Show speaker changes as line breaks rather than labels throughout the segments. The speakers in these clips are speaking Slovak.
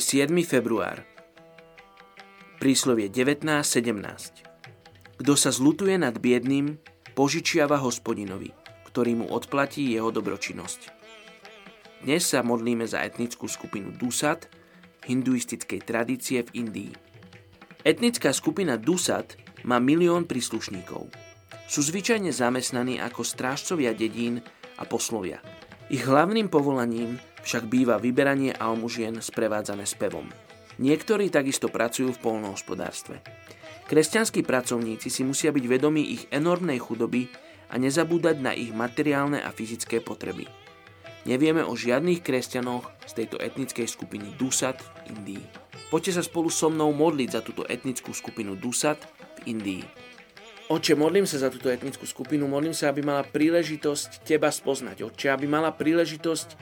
Je 7. február. Príslovie 19.17. Kto sa zlutuje nad biedným, požičiava hospodinovi, ktorý mu odplatí jeho dobročinnosť. Dnes sa modlíme za etnickú skupinu Dusat, hinduistickej tradície v Indii. Etnická skupina Dusat má milión príslušníkov. Sú zvyčajne zamestnaní ako strážcovia dedín a poslovia. Ich hlavným povolaním však býva vyberanie almužien sprevádzané spevom. Niektorí takisto pracujú v polnohospodárstve. Kresťanskí pracovníci si musia byť vedomí ich enormnej chudoby a nezabúdať na ich materiálne a fyzické potreby. Nevieme o žiadnych kresťanoch z tejto etnickej skupiny Dusat v Indii. Poďte sa spolu so mnou modliť za túto etnickú skupinu Dusat v Indii. Oče, modlím sa za túto etnickú skupinu, modlím sa, aby mala príležitosť Teba spoznať, Oče, aby mala príležitosť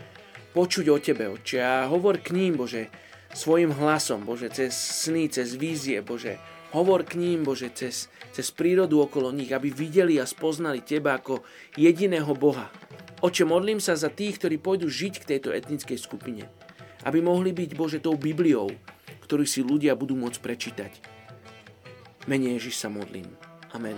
počuť o Tebe, Oče, a hovor k ním, Bože, svojim hlasom, Bože, cez sny, cez vízie, Bože, hovor k ním, Bože, cez, cez prírodu okolo nich, aby videli a spoznali Teba ako jediného Boha, Oče, modlím sa za tých, ktorí pôjdu žiť k tejto etnickej skupine. Aby mohli byť, Bože, tou Bibliou, ktorú si ľudia budú môcť prečítať. Menej Ježiš sa modlím. Amém.